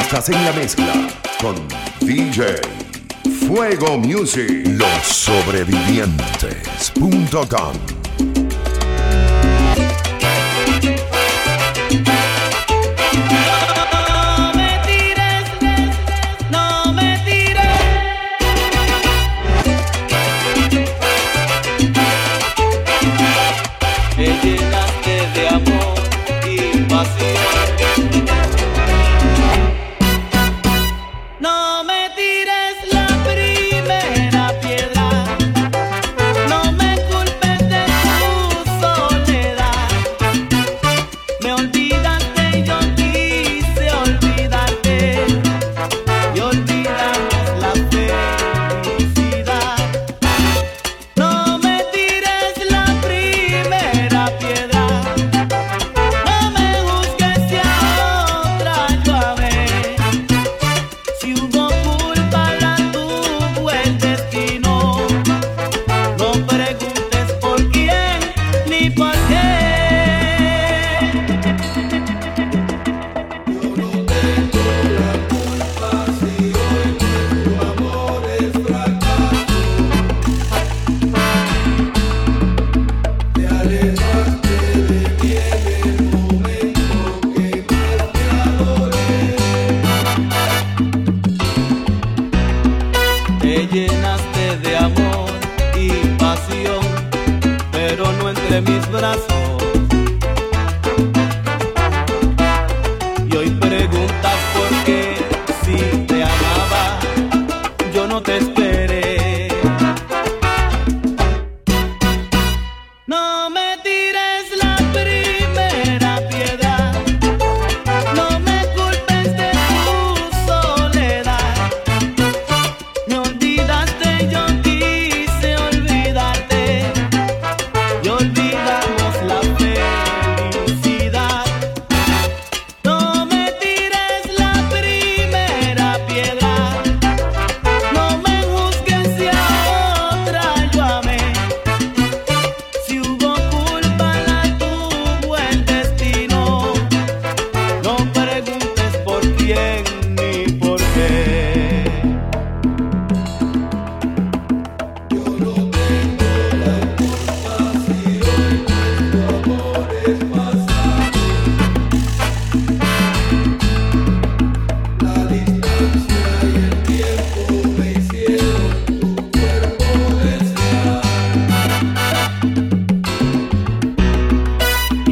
Estás en la mezcla con DJ Fuego Music. Los sobrevivientes.com palabras.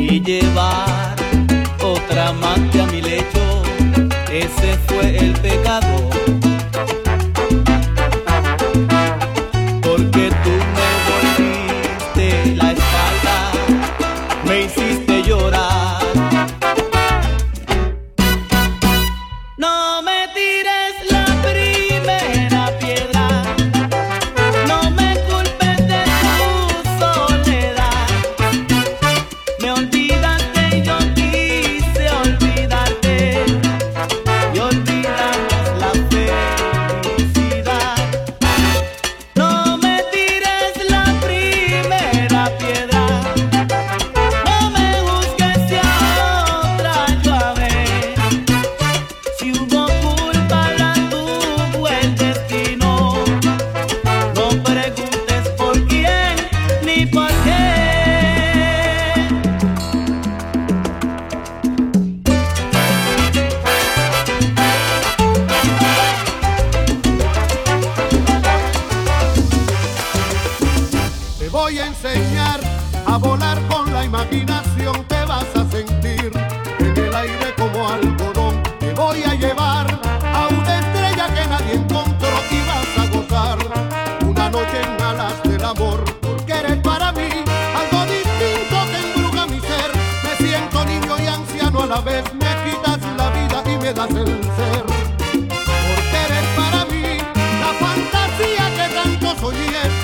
y llevar otra amante a mi lecho. Ese fue el pecado quedas el ser. Porque eres para mí la fantasía que tanto soñé.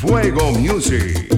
Fuego Music.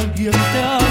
Alguien te.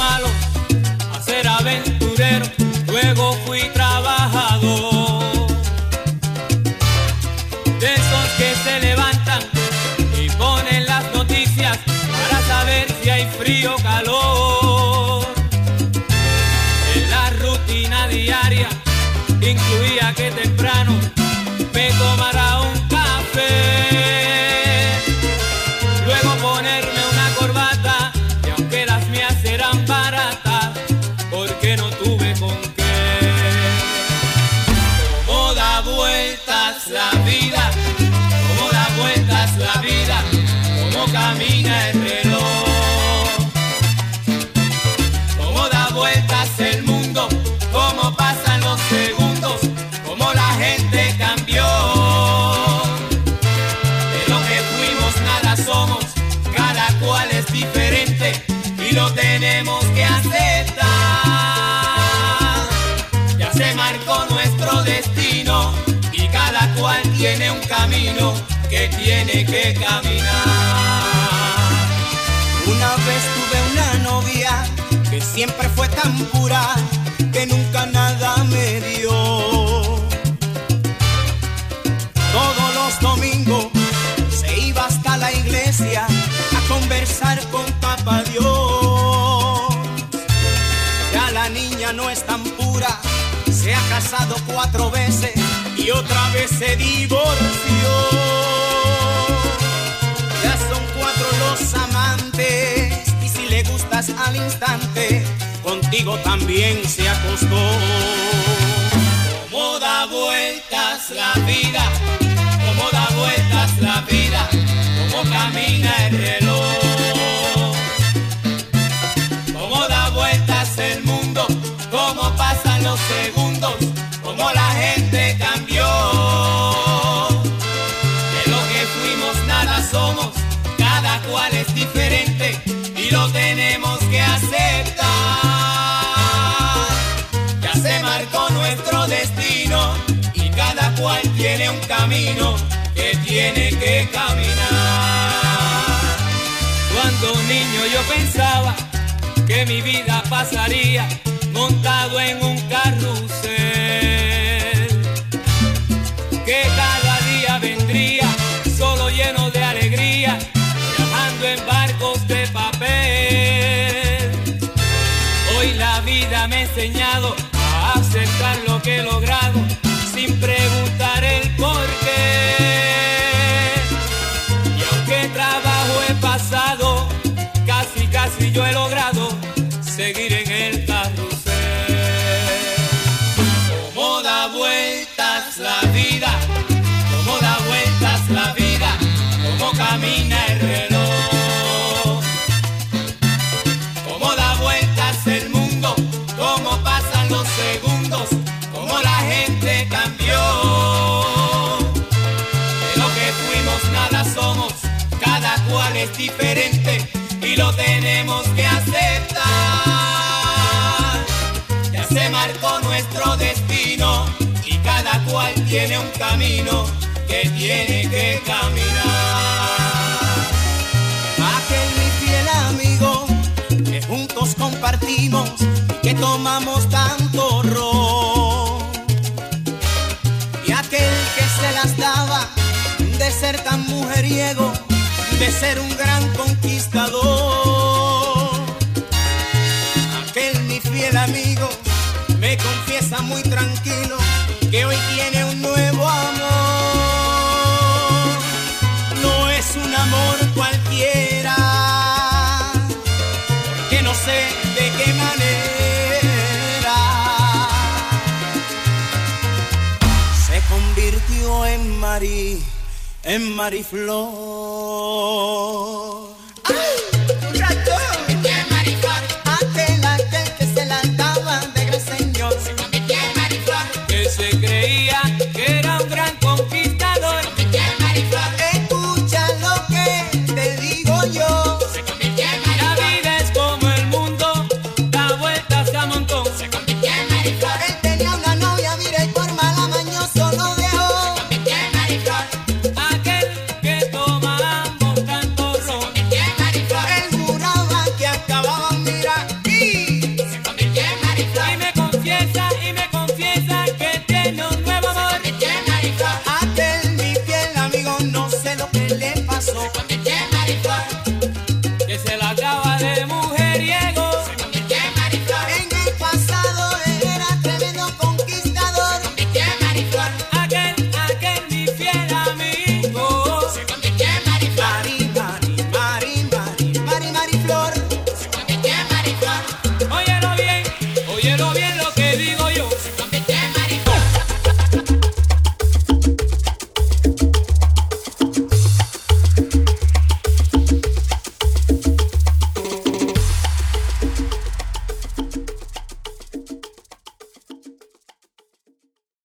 Malo a ser aventurero, luego fui trabajador. De esos que se levantan y ponen las noticias para saber si hay frío tan pura que nunca nada me dio. Todos los domingos se iba hasta la iglesia a conversar con papá Dios. Ya la niña no es tan pura, se ha casado cuatro veces y otra vez se divorció. Ya son cuatro los amantes y si le gustas al instante, contigo también se acostó. Cómo da vueltas la vida, cómo da vueltas la vida, cómo camina el reloj. Cómo da vueltas el mundo, cómo pasan los segundos, cómo la gente cambió. De lo que fuimos nada somos, cada cual es diferente y lo tenemos y cada cual tiene un camino que tiene que caminar. Cuando niño yo pensaba que mi vida pasaría montado en un carrusel, logrado sin preguntar el por qué. Y aunque trabajo he pasado, casi casi yo he logrado seguir en el carrusel. Cómo da vueltas la vida, cómo da vueltas la vida, cómo camina el reloj. Tiene un camino que tiene que caminar. Aquel mi fiel amigo que juntos compartimos y que tomamos tanto ron. Y aquel que se las daba de ser tan mujeriego, de ser un gran conquistador. En Mariflor.